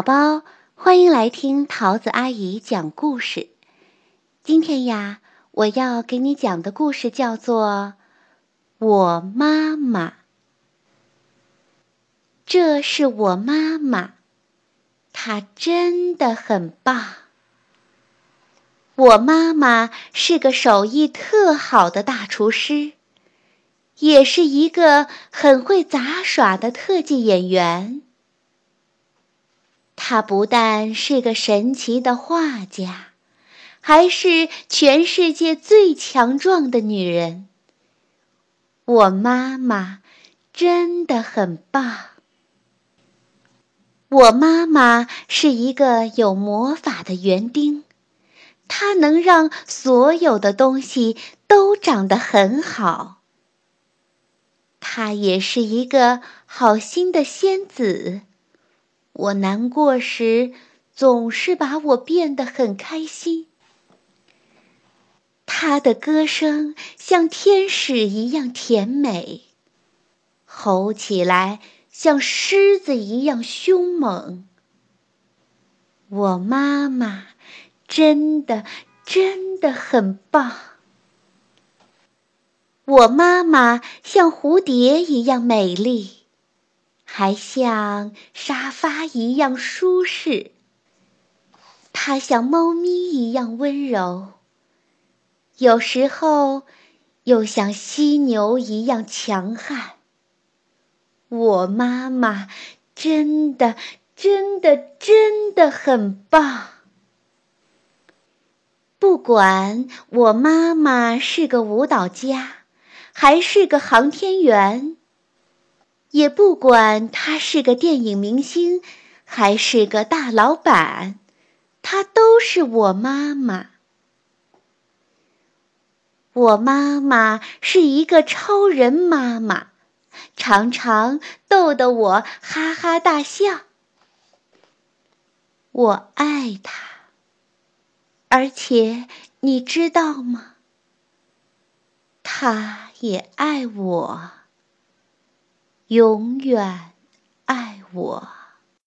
宝宝，欢迎来听桃子阿姨讲故事。今天呀，我要给你讲的故事叫做《我妈妈》。这是我妈妈，她真的很棒。我妈妈是个手艺特好的大厨师，也是一个很会杂耍的特技演员。她不但是个神奇的画家，还是全世界最强壮的女人。我妈妈真的很棒。我妈妈是一个有魔法的园丁，她能让所有的东西都长得很好。她也是一个好心的仙子。我难过时，总是把我变得很开心。他的歌声像天使一样甜美，吼起来像狮子一样凶猛。我妈妈真的真的很棒。我妈妈像蝴蝶一样美丽。还像沙发一样舒适，它像猫咪一样温柔，有时候又像犀牛一样强悍。我妈妈真的、真的、真的很棒。不管我妈妈是个舞蹈家，还是个航天员。也不管他是个电影明星，还是个大老板，他都是我妈妈。我妈妈是一个超人妈妈，常常逗得我哈哈大笑。我爱她，而且你知道吗？她也爱我。永远爱我。